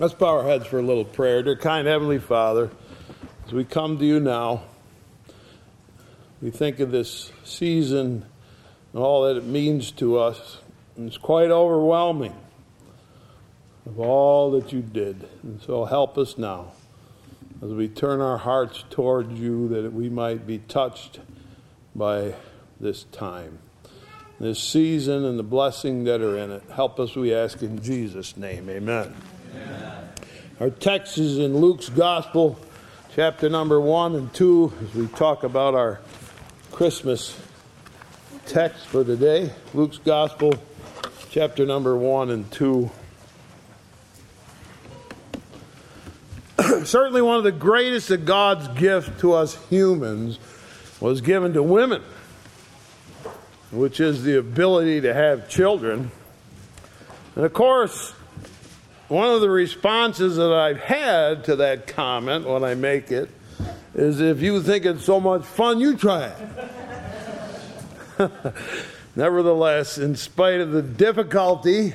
Let's bow our heads for a little prayer. Dear kind Heavenly Father, as we come to you now, we think of this season and all that it means to us. And it's quite overwhelming of all that you did. And so help us now as we turn our hearts towards you that we might be touched by this time, this season, and the blessing that are in it. Help us, we ask in Jesus' name. Amen. Amen. Our text is in Luke's Gospel, chapter number 1 and 2, as we talk about our Christmas text for today. Luke's Gospel, chapter number 1 and 2. Certainly, one of the greatest of God's gifts to us humans was given to women, which is the ability to have children. And of course, one of the responses that I've had to that comment when I make it is if you think it's so much fun, you try it. Nevertheless, in spite of the difficulty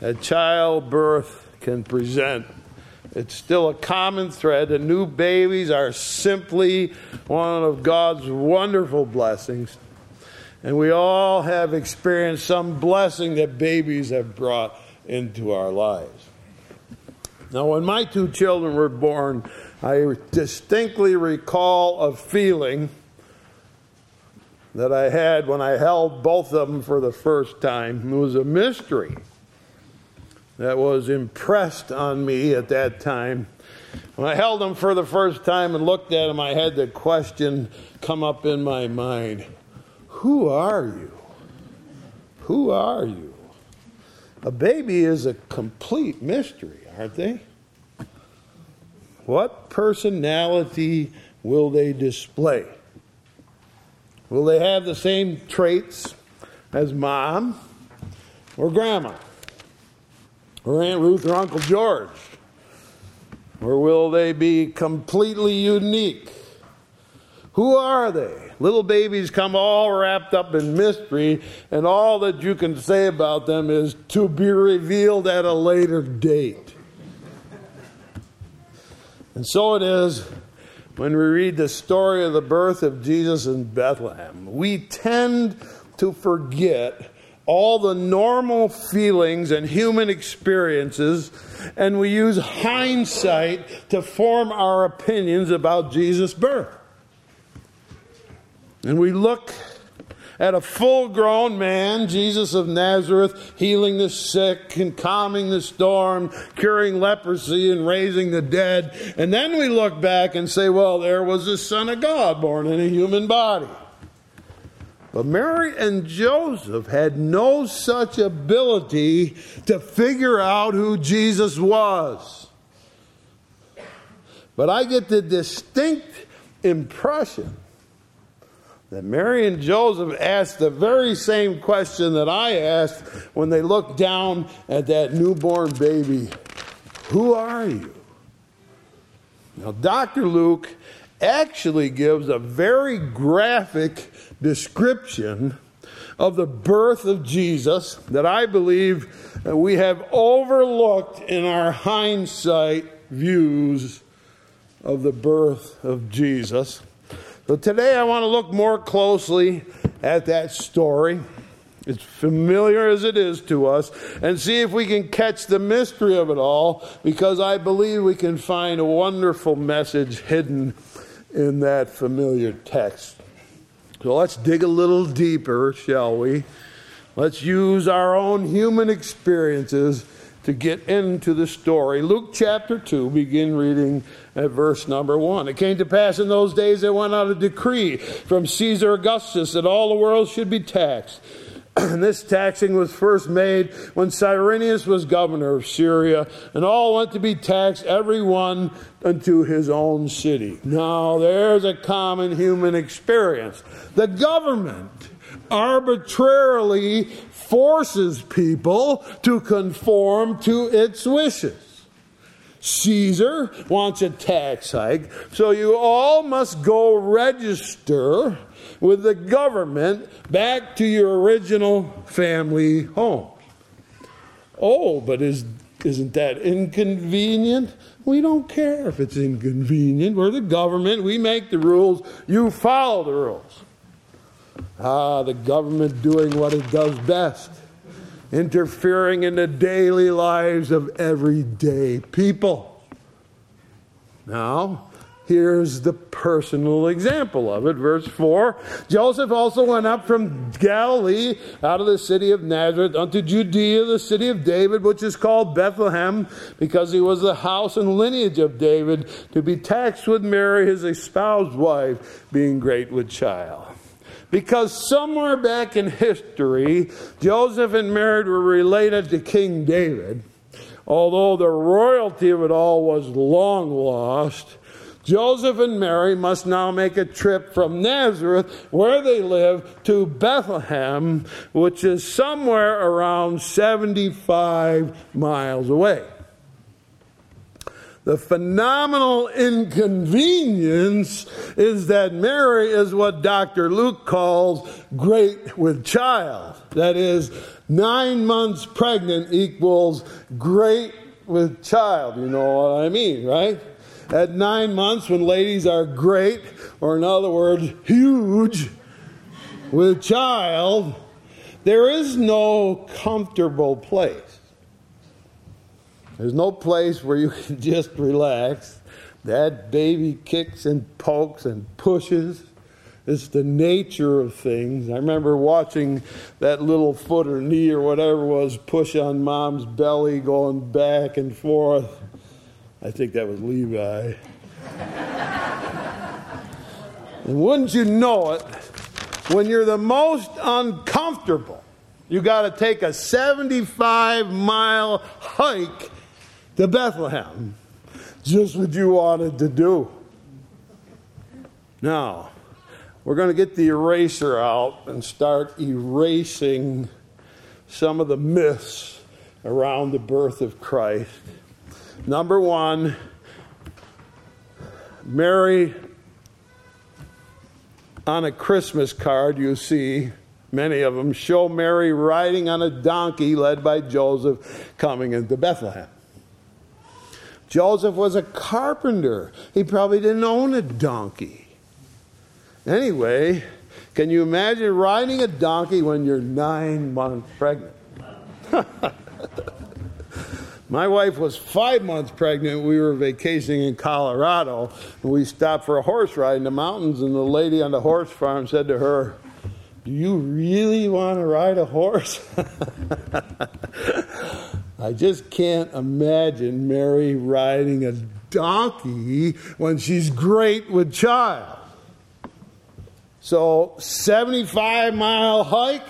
that childbirth can present, it's still a common thread that new babies are simply one of God's wonderful blessings. And we all have experienced some blessing that babies have brought into our lives. Now, when my two children were born, I distinctly recall a feeling that I had when I held both of them for the first time. It was a mystery that was impressed on me at that time. When I held them for the first time and looked at them, I had the question come up in my mind Who are you? Who are you? A baby is a complete mystery, aren't they? What personality will they display? Will they have the same traits as mom or grandma? or Aunt Ruth or Uncle George? Or will they be completely unique? Who are they? Little babies come all wrapped up in mystery, and all that you can say about them is to be revealed at a later date. And so it is when we read the story of the birth of Jesus in Bethlehem. We tend to forget all the normal feelings and human experiences, and we use hindsight to form our opinions about Jesus' birth. And we look at a full grown man, Jesus of Nazareth, healing the sick and calming the storm, curing leprosy and raising the dead. And then we look back and say, well, there was the Son of God born in a human body. But Mary and Joseph had no such ability to figure out who Jesus was. But I get the distinct impression that Mary and Joseph asked the very same question that I asked when they looked down at that newborn baby Who are you? Now, Dr. Luke actually gives a very graphic description of the birth of Jesus that I believe that we have overlooked in our hindsight views of the birth of Jesus. So today I want to look more closely at that story, as familiar as it is to us, and see if we can catch the mystery of it all, because I believe we can find a wonderful message hidden in that familiar text. So let's dig a little deeper, shall we? Let's use our own human experiences to get into the story. Luke chapter 2, begin reading at verse number 1. It came to pass in those days there went out a decree from Caesar Augustus that all the world should be taxed. And this taxing was first made when Cyrenius was governor of Syria, and all went to be taxed, every one unto his own city. Now, there's a common human experience. The government arbitrarily forces people to conform to its wishes. Caesar wants a tax hike, so you all must go register with the government back to your original family home. Oh, but is Isn't that inconvenient? We don't care if it's inconvenient. We're the government. We make the rules. You follow the rules. Ah, the government doing what it does best interfering in the daily lives of everyday people. Now, here's the personal example of it. Verse 4 Joseph also went up from Galilee out of the city of Nazareth unto Judea, the city of David, which is called Bethlehem, because he was the house and lineage of David, to be taxed with Mary, his espoused wife, being great with child. Because somewhere back in history, Joseph and Mary were related to King David. Although the royalty of it all was long lost, Joseph and Mary must now make a trip from Nazareth, where they live, to Bethlehem, which is somewhere around 75 miles away. The phenomenal inconvenience is that Mary is what Dr. Luke calls great with child. That is, nine months pregnant equals great with child. You know what I mean, right? At nine months, when ladies are great, or in other words, huge with child, there is no comfortable place. There's no place where you can just relax. That baby kicks and pokes and pushes. It's the nature of things. I remember watching that little foot or knee or whatever was push on mom's belly going back and forth. I think that was Levi. and wouldn't you know it, when you're the most uncomfortable, you got to take a 75 mile hike to Bethlehem. Just what you wanted to do. Now, we're going to get the eraser out and start erasing some of the myths around the birth of Christ. Number one, Mary, on a Christmas card, you see many of them show Mary riding on a donkey led by Joseph coming into Bethlehem. Joseph was a carpenter. He probably didn't own a donkey. Anyway, can you imagine riding a donkey when you're nine months pregnant? My wife was five months pregnant. We were vacationing in Colorado. And we stopped for a horse ride in the mountains, and the lady on the horse farm said to her, Do you really want to ride a horse? I just can't imagine Mary riding a donkey when she's great with child. So, 75 mile hike,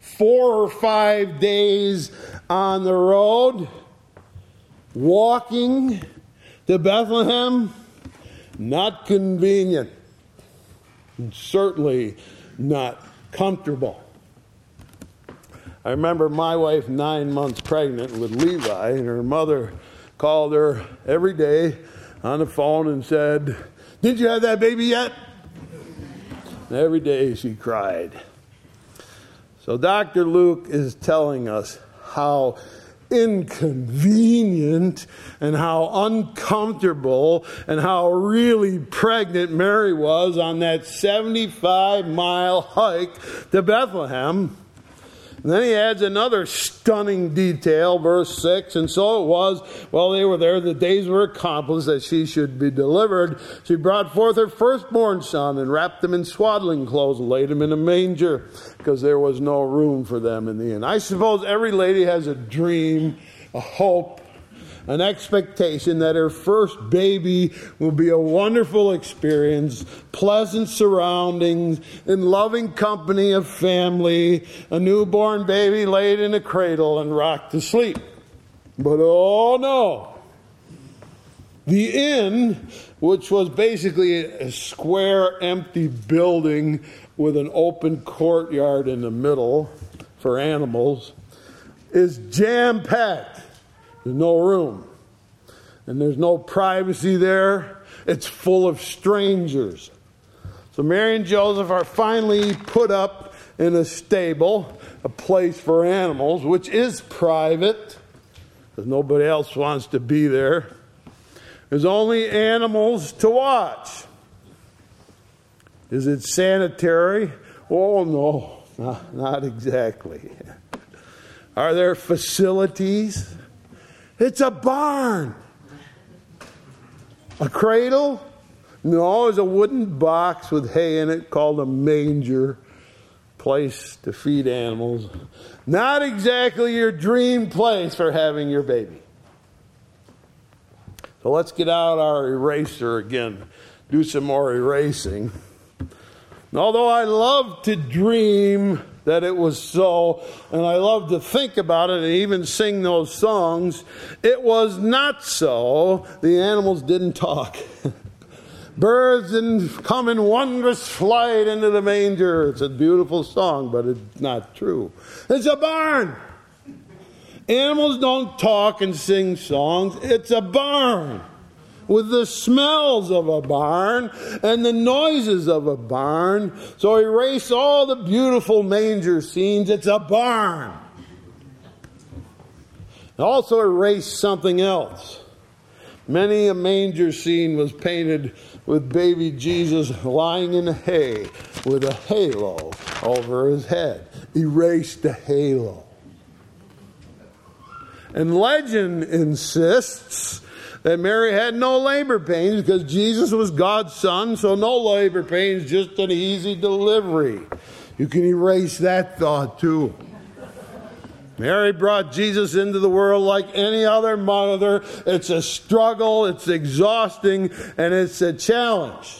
four or five days on the road, walking to Bethlehem, not convenient, certainly not comfortable. I remember my wife, nine months pregnant with Levi, and her mother called her every day on the phone and said, Did you have that baby yet? And every day she cried. So Dr. Luke is telling us how inconvenient and how uncomfortable and how really pregnant Mary was on that 75 mile hike to Bethlehem. And then he adds another stunning detail, verse 6. And so it was, while they were there, the days were accomplished that she should be delivered. She brought forth her firstborn son and wrapped him in swaddling clothes and laid him in a manger because there was no room for them in the inn. I suppose every lady has a dream, a hope, an expectation that her first baby will be a wonderful experience, pleasant surroundings, in loving company of family, a newborn baby laid in a cradle and rocked to sleep. But oh no! The inn, which was basically a square, empty building with an open courtyard in the middle for animals, is jam packed there's no room. And there's no privacy there. It's full of strangers. So Mary and Joseph are finally put up in a stable, a place for animals, which is private. because nobody else wants to be there. There's only animals to watch. Is it sanitary? Oh, no, not, not exactly. Are there facilities? It's a barn. A cradle? No, it's a wooden box with hay in it called a manger, place to feed animals. Not exactly your dream place for having your baby. So let's get out our eraser again, do some more erasing. Although I love to dream that it was so, and I love to think about it and even sing those songs, it was not so. The animals didn't talk. Birds didn't come in wondrous flight into the manger. It's a beautiful song, but it's not true. It's a barn. Animals don't talk and sing songs. It's a barn with the smells of a barn and the noises of a barn. So erase all the beautiful manger scenes. It's a barn. Also erase something else. Many a manger scene was painted with baby Jesus lying in hay with a halo over his head. Erase the halo. And legend insists that Mary had no labor pains because Jesus was God's son, so no labor pains, just an easy delivery. You can erase that thought too. Mary brought Jesus into the world like any other mother. It's a struggle, it's exhausting, and it's a challenge.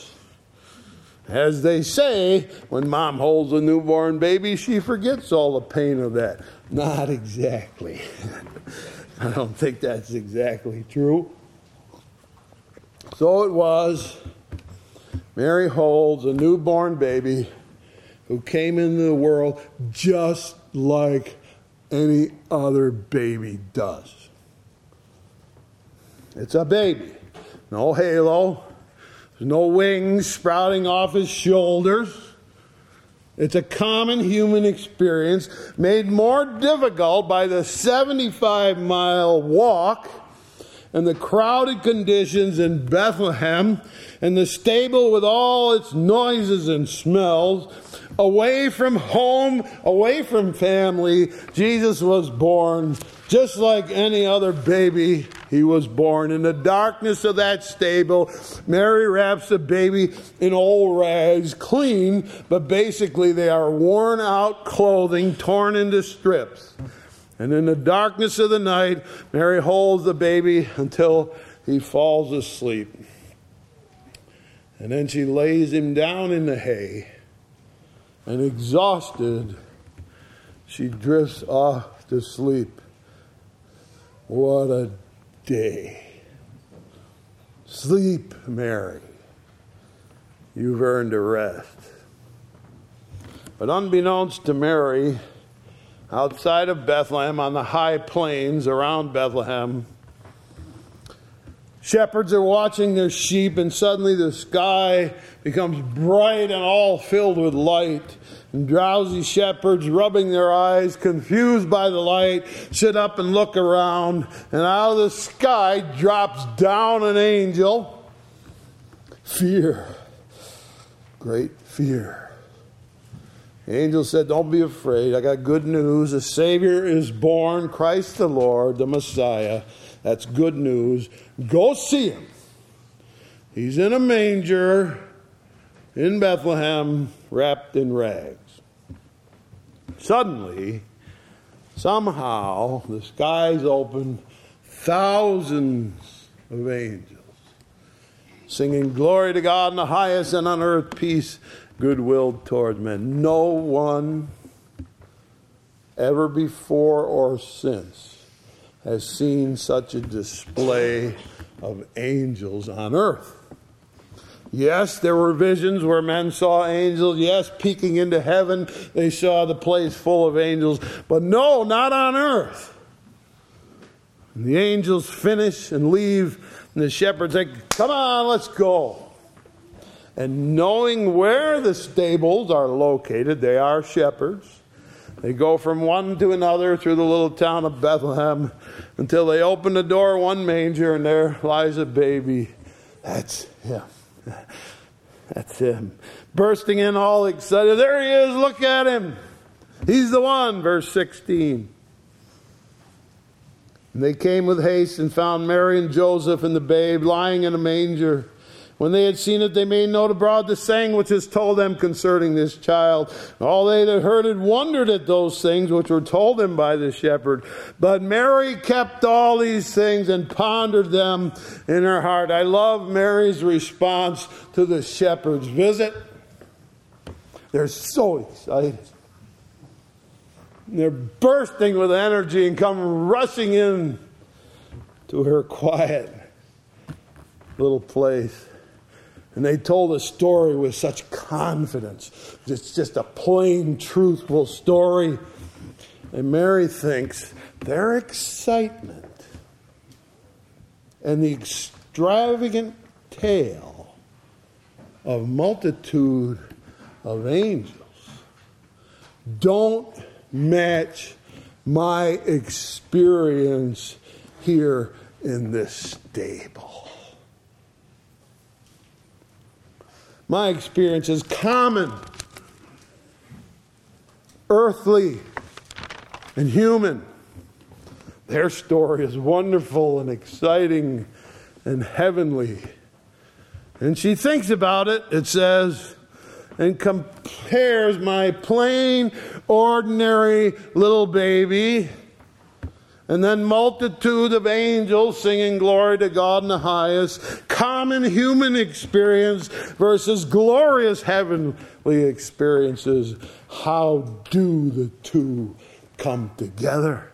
As they say, when mom holds a newborn baby, she forgets all the pain of that. Not exactly. I don't think that's exactly true. So it was. Mary holds a newborn baby who came into the world just like any other baby does. It's a baby. No halo. There's no wings sprouting off his shoulders. It's a common human experience made more difficult by the 75 mile walk and the crowded conditions in Bethlehem and the stable with all its noises and smells away from home, away from family, Jesus was born just like any other baby. He was born in the darkness of that stable. Mary wraps the baby in old rags, clean, but basically they are worn out clothing, torn into strips. And in the darkness of the night, Mary holds the baby until he falls asleep. And then she lays him down in the hay and exhausted, she drifts off to sleep. What a day. Sleep, Mary. You've earned a rest. But unbeknownst to Mary, outside of Bethlehem, on the high plains around Bethlehem, Shepherds are watching their sheep, and suddenly the sky becomes bright and all filled with light. And drowsy shepherds, rubbing their eyes, confused by the light, sit up and look around. And out of the sky drops down an angel. Fear, great fear. The angel said, Don't be afraid. I got good news. A Savior is born, Christ the Lord, the Messiah. That's good news. Go see him. He's in a manger in Bethlehem, wrapped in rags. Suddenly, somehow, the skies open, thousands of angels singing glory to God in the highest and on earth peace, goodwill towards men. No one ever before or since has seen such a display of angels on earth. Yes, there were visions where men saw angels. Yes, peeking into heaven, they saw the place full of angels. But no, not on earth. And the angels finish and leave, and the shepherds say, Come on, let's go. And knowing where the stables are located, they are shepherds They go from one to another through the little town of Bethlehem until they open the door one manger and there lies a baby. That's him. That's him. Bursting in all excited. There he is. Look at him. He's the one. Verse 16. And they came with haste and found Mary and Joseph and the babe lying in a manger. When they had seen it, they made known abroad the saying which is told them concerning this child. All they that heard it wondered at those things which were told them by the shepherd. But Mary kept all these things and pondered them in her heart. I love Mary's response to the shepherd's visit. They're so excited. They're bursting with energy and come rushing in to her quiet little place. And they told a story with such confidence. It's just a plain, truthful story. And Mary thinks their excitement and the extravagant tale of multitude of angels don't match my experience here in this stable. My experience is common, earthly, and human. Their story is wonderful and exciting and heavenly. And she thinks about it, it says, and compares my plain, ordinary little baby and then multitude of angels singing glory to God in the highest, common human experience versus glorious heavenly experiences. How do the two come together?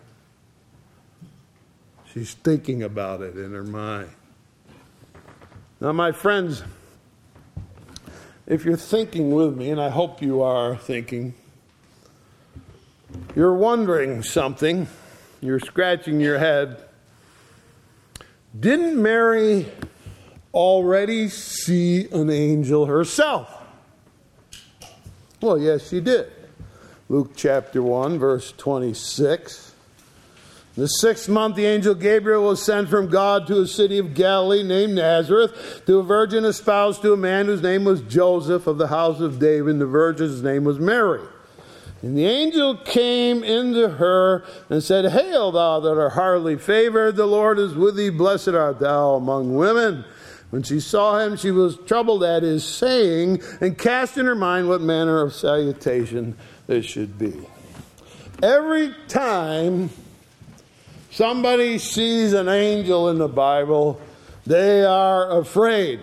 She's thinking about it in her mind. Now, my friends, if you're thinking with me, and I hope you are thinking, you're wondering something you're scratching your head. Didn't Mary already see an angel herself? Well, yes, she did. Luke chapter 1, verse 26. The sixth month, the angel Gabriel was sent from God to a city of Galilee named Nazareth to a virgin espoused to a man whose name was Joseph of the house of David. The virgin's name was Mary. And the angel came into her and said, Hail, thou that art highly favored, the Lord is with thee, blessed art thou among women. When she saw him, she was troubled at his saying, and cast in her mind what manner of salutation this should be. Every time somebody sees an angel in the Bible, they are afraid.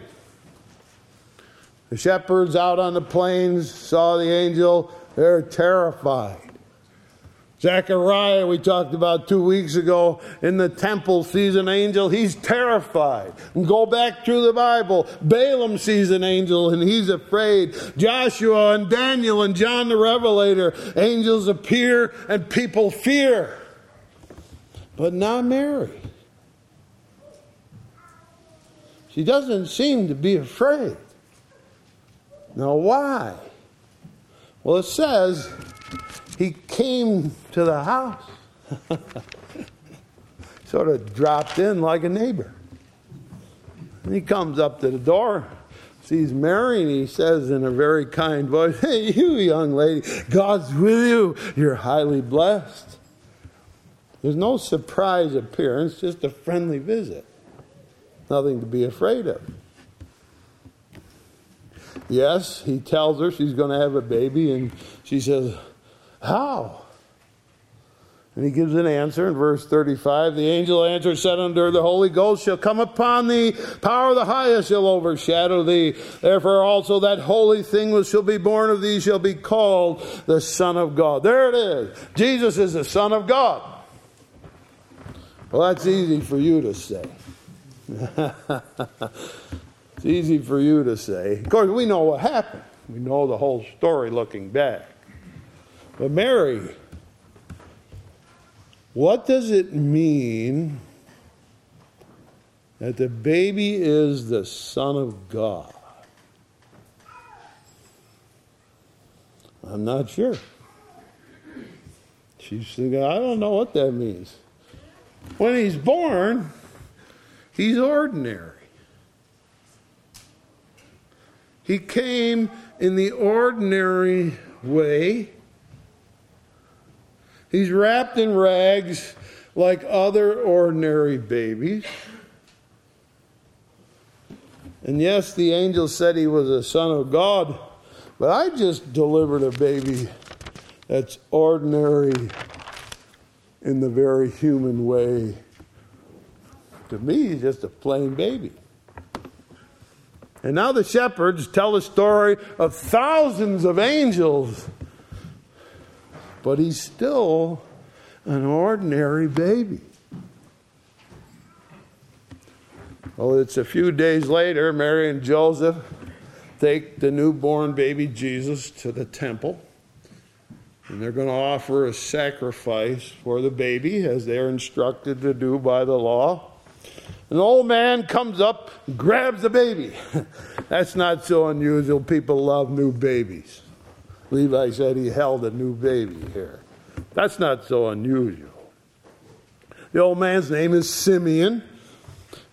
The shepherds out on the plains saw the angel they're terrified. Zechariah, we talked about two weeks ago in the temple, sees an angel. He's terrified. And go back through the Bible. Balaam sees an angel and he's afraid. Joshua and Daniel and John the Revelator, angels appear and people fear. But not Mary. She doesn't seem to be afraid. Now, why? Well, it says he came to the house, sort of dropped in like a neighbor. And he comes up to the door, sees Mary, and he says in a very kind voice, Hey, you young lady, God's with you. You're highly blessed. There's no surprise appearance, just a friendly visit. Nothing to be afraid of. Yes, he tells her she's going to have a baby, and she says, How? And he gives an answer in verse 35. The angel answered, said unto her, The Holy Ghost shall come upon thee, power of the highest shall overshadow thee. Therefore also that holy thing which shall be born of thee shall be called the Son of God. There it is. Jesus is the Son of God. Well, that's easy for you to say. It's easy for you to say. Of course, we know what happened. We know the whole story looking back. But Mary, what does it mean that the baby is the Son of God? I'm not sure. She's thinking, I don't know what that means. When he's born, he's ordinary. He came in the ordinary way. He's wrapped in rags like other ordinary babies. And yes, the angel said he was a son of God, but I just delivered a baby that's ordinary in the very human way. To me, he's just a plain baby. And now the shepherds tell the story of thousands of angels, but he's still an ordinary baby. Well, it's a few days later, Mary and Joseph take the newborn baby Jesus to the temple. And they're going to offer a sacrifice for the baby as they're instructed to do by the law. An old man comes up, grabs the baby. That's not so unusual. People love new babies. Levi said he held a new baby here. That's not so unusual. The old man's name is Simeon.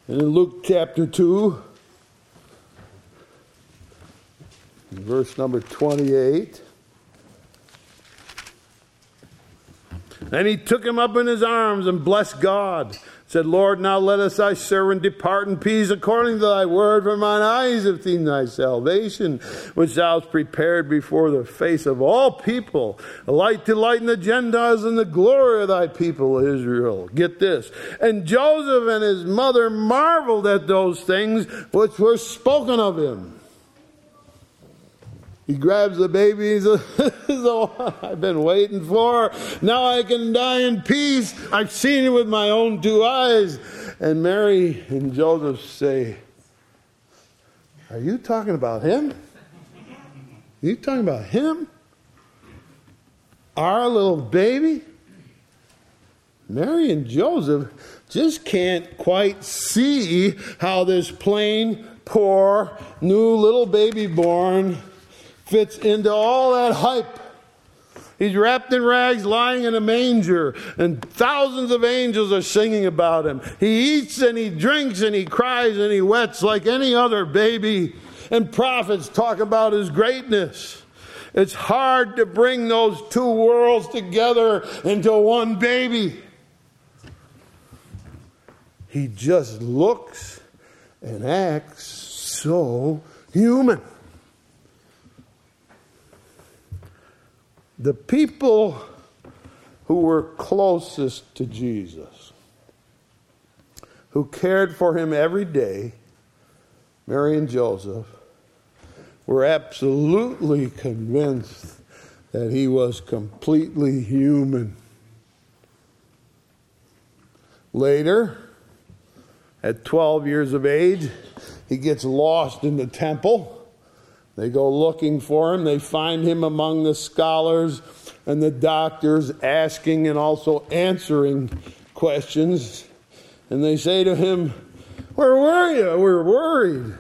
And in Luke chapter 2, verse number 28, and he took him up in his arms and blessed God said, Lord, now let us thy servant depart in peace according to thy word, for mine eyes have seen thy salvation, which thou hast prepared before the face of all people, a light to lighten the Gentiles and the glory of thy people Israel. Get this. And Joseph and his mother marveled at those things which were spoken of him. He grabs the baby. He's a, I've been waiting for. Now I can die in peace. I've seen it with my own two eyes. And Mary and Joseph say, Are you talking about him? Are you talking about him? Our little baby? Mary and Joseph just can't quite see how this plain, poor, new little baby born fits into all that hype. He's wrapped in rags, lying in a manger, and thousands of angels are singing about him. He eats and he drinks and he cries and he wets like any other baby. And prophets talk about his greatness. It's hard to bring those two worlds together into one baby. He just looks and acts so human. The people who were closest to Jesus, who cared for him every day, Mary and Joseph, were absolutely convinced that he was completely human. Later, at 12 years of age, he gets lost in the temple they go looking for him. They find him among the scholars and the doctors, asking and also answering questions. And they say to him, Where were you? We're worried.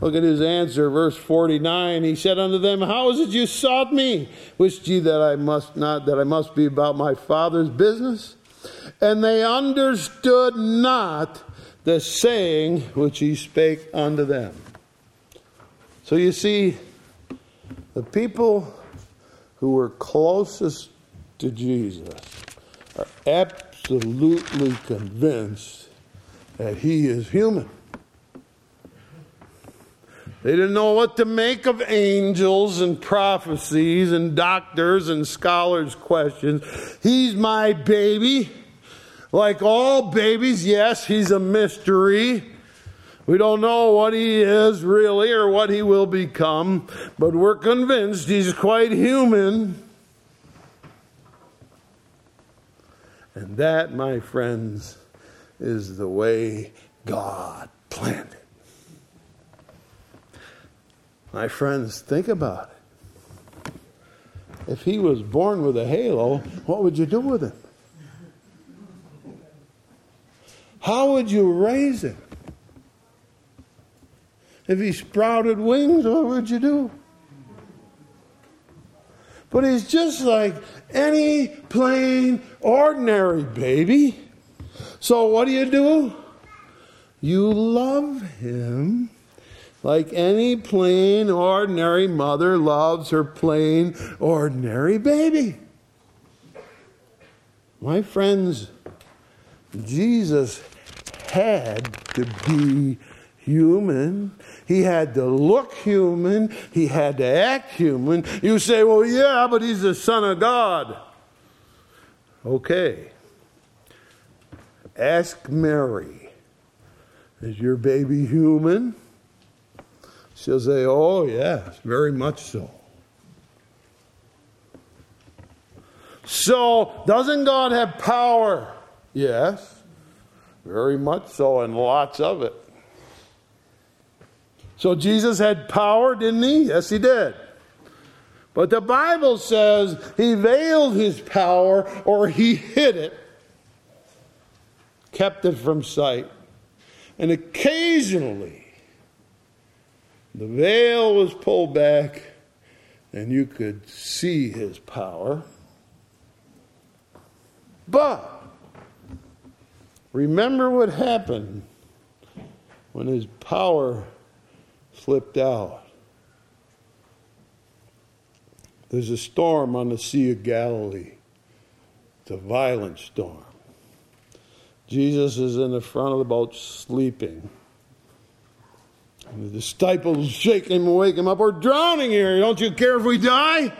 Look at his answer, verse 49. He said unto them, How is it you sought me? Wist ye that I must not, that I must be about my father's business? And they understood not the saying which he spake unto them. So you see, the people who were closest to Jesus are absolutely convinced that he is human. They didn't know what to make of angels and prophecies and doctors and scholars' questions. He's my baby. Like all babies, yes, he's a mystery. We don't know what he is really or what he will become, but we're convinced he's quite human. And that, my friends, is the way God planned it. My friends, think about it. If he was born with a halo, what would you do with him? How would you raise him? If he sprouted wings, what would you do? But he's just like any plain, ordinary baby. So what do you do? You love him like any plain, ordinary mother loves her plain, ordinary baby. My friends, Jesus had to be human. He had to look human. He had to act human. You say, well, yeah, but he's the Son of God. Okay. Ask Mary, is your baby human? She'll say, oh, yes, very much so. So, doesn't God have power? Yes, very much so, and lots of it. So, Jesus had power, didn't he? Yes, he did. But the Bible says he veiled his power or he hid it, kept it from sight. And occasionally, the veil was pulled back and you could see his power. But remember what happened when his power slipped out. There's a storm on the Sea of Galilee. It's a violent storm. Jesus is in the front of the boat sleeping. And the disciples shake him and wake him up. We're drowning here. Don't you care if we die?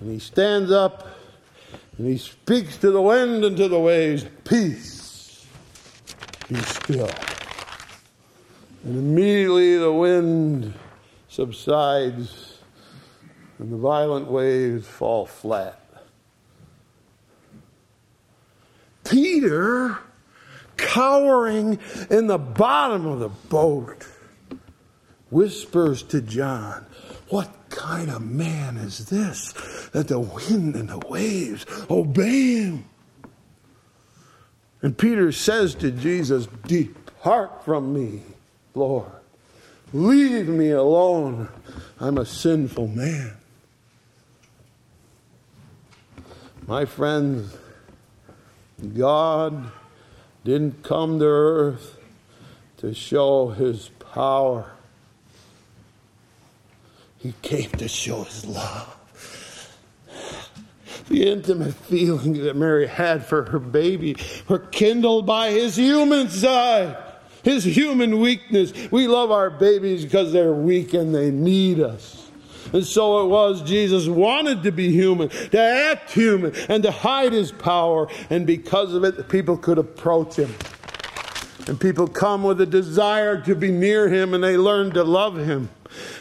And he stands up and he speaks to the wind and to the waves Peace, be still. And immediately the wind subsides and the violent waves fall flat. Peter, cowering in the bottom of the boat, whispers to John, What kind of man is this that the wind and the waves obey him? And Peter says to Jesus, Depart from me, Lord. Leave me alone. I'm a sinful man. My friends, God didn't come to earth to show his power. He came to show his love. The intimate feelings that Mary had for her baby were kindled by his human side, his human weakness. We love our babies because they're weak and they need us. And so it was, Jesus wanted to be human, to act human, and to hide his power. And because of it, people could approach him. And people come with a desire to be near him, and they learn to love him.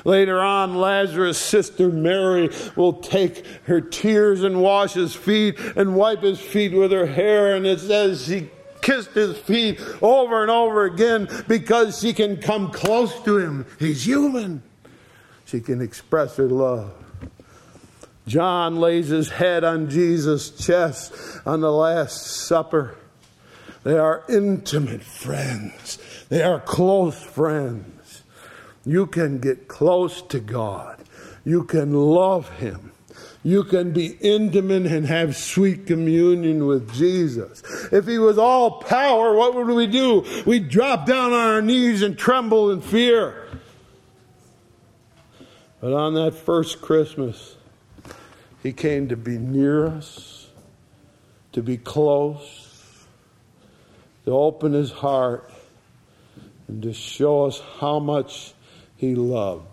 Later on, Lazarus' sister Mary will take her tears and wash his feet and wipe his feet with her hair. And it says she kissed his feet over and over again because she can come close to him. He's human. She can express her love. John lays his head on Jesus' chest on the Last Supper. They are intimate friends. They are close friends. You can get close to God. You can love Him. You can be intimate and have sweet communion with Jesus. If He was all power, what would we do? We'd drop down on our knees and tremble in fear. But on that first Christmas, He came to be near us, to be close, to open His heart, and to show us how much he loved.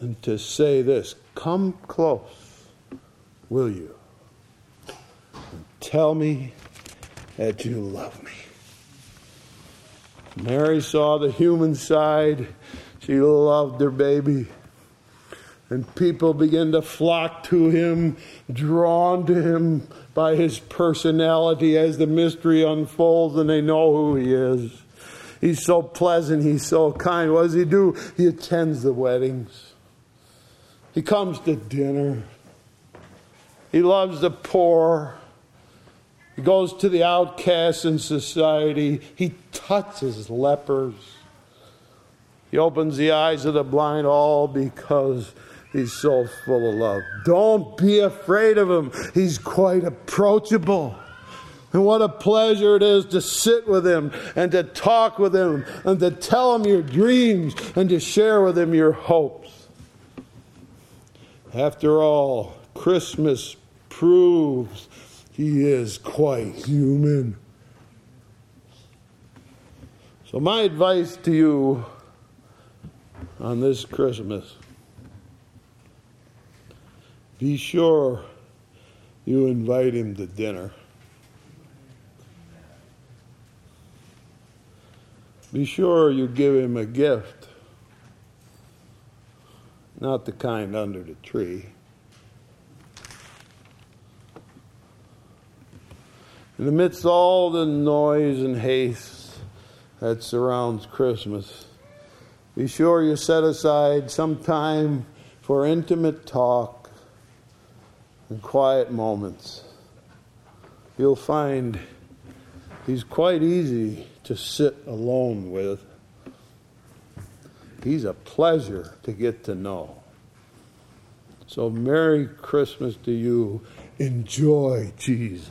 And to say this come close, will you? And tell me that you love me. Mary saw the human side. She loved her baby. And people begin to flock to him, drawn to him by his personality as the mystery unfolds and they know who he is. He's so pleasant. He's so kind. What does he do? He attends the weddings. He comes to dinner. He loves the poor. He goes to the outcasts in society. He touches lepers. He opens the eyes of the blind, all because He's so full of love. Don't be afraid of him. He's quite approachable. And what a pleasure it is to sit with him and to talk with him and to tell him your dreams and to share with him your hopes. After all, Christmas proves he is quite human. So, my advice to you on this Christmas be sure you invite him to dinner. Be sure you give him a gift, not the kind under the tree. And amidst all the noise and haste that surrounds Christmas, be sure you set aside some time for intimate talk and quiet moments. You'll find he's quite easy to sit alone with. He's a pleasure to get to know. So, Merry Christmas to you. Enjoy Jesus.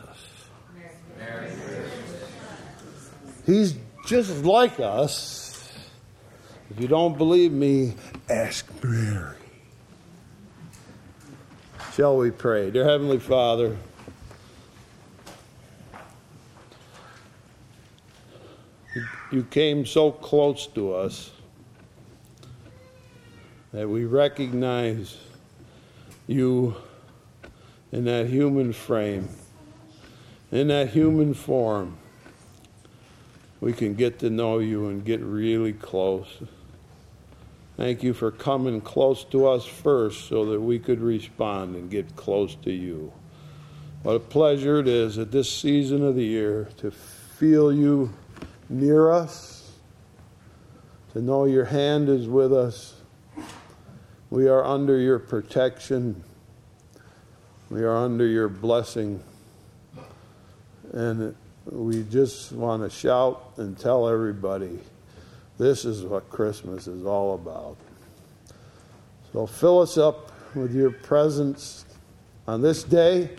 He's just like us. If you don't believe me, ask Mary. Shall we pray? Dear Heavenly Father, you came so close to us that we recognize you in that human frame, in that human form. We can get to know you and get really close. Thank you for coming close to us first so that we could respond and get close to you. What a pleasure it is at this season of the year to feel you near us, to know your hand is with us. We are under your protection, we are under your blessing. And we just want to shout and tell everybody this is what Christmas is all about. So fill us up with your presence on this day,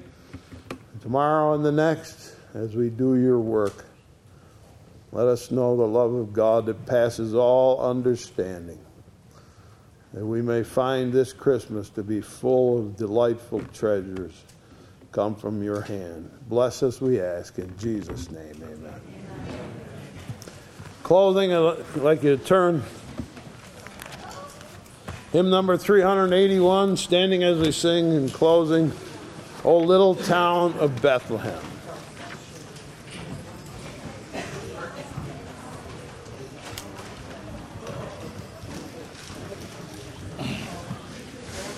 tomorrow, and the next as we do your work. Let us know the love of God that passes all understanding, that we may find this Christmas to be full of delightful treasures come from your hand. Bless us, we ask, in Jesus' name, amen. Closing, I'd like you to turn hymn number 381, standing as we sing in closing, O Little Town of Bethlehem.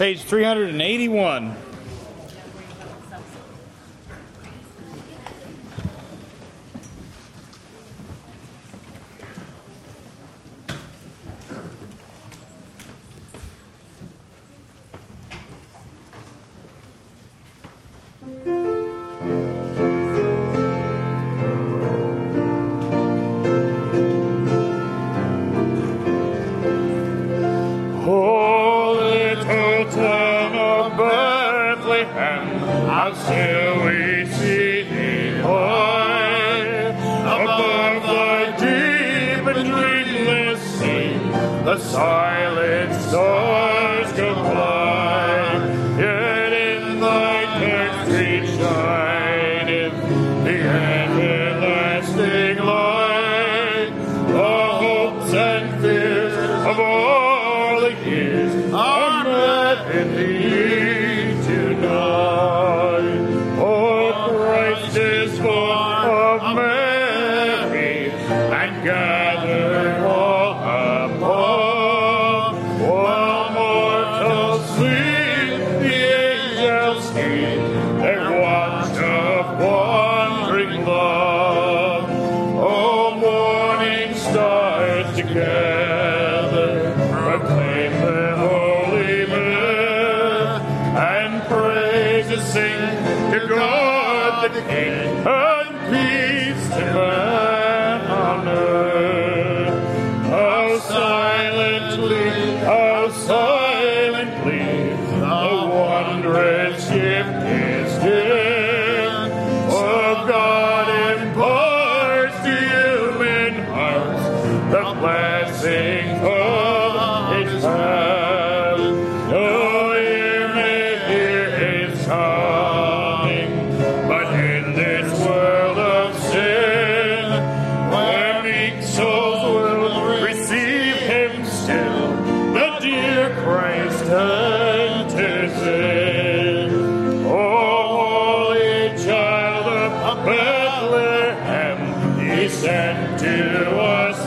Page 381. To us,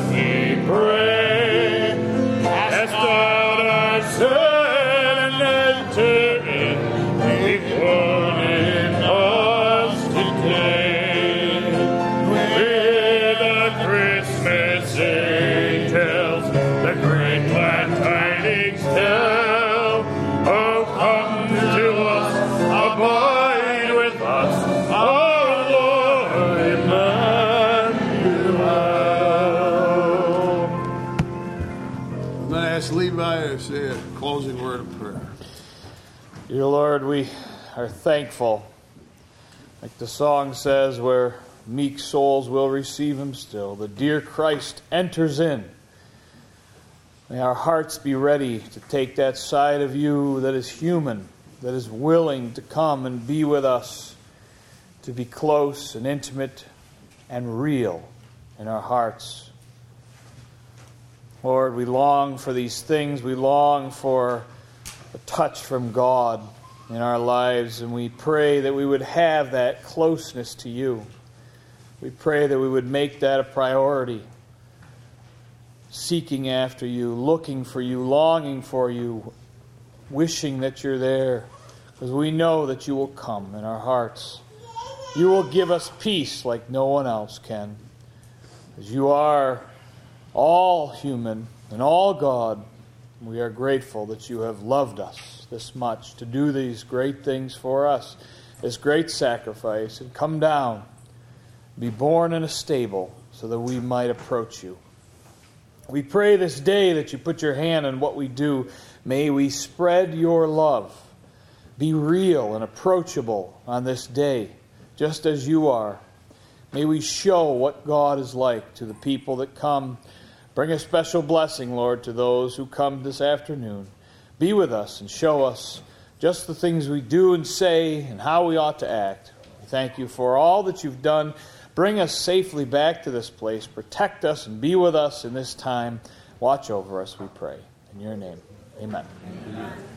are thankful. Like the song says, where meek souls will receive him still. The dear Christ enters in. May our hearts be ready to take that side of you that is human, that is willing to come and be with us, to be close and intimate and real in our hearts. Lord, we long for these things. We long for a touch from God in our lives, and we pray that we would have that closeness to you. We pray that we would make that a priority, seeking after you, looking for you, longing for you, wishing that you're there, because we know that you will come in our hearts. You will give us peace like no one else can, as you are all human and all God. We are grateful that you have loved us this much to do these great things for us, this great sacrifice, and come down, be born in a stable so that we might approach you. We pray this day that you put your hand on what we do. May we spread your love, be real and approachable on this day, just as you are. May we show what God is like to the people that come. Bring a special blessing, Lord, to those who come this afternoon. Be with us and show us just the things we do and say and how we ought to act. We thank you for all that you've done. Bring us safely back to this place. Protect us and be with us in this time. Watch over us, we pray. In your name, amen. amen.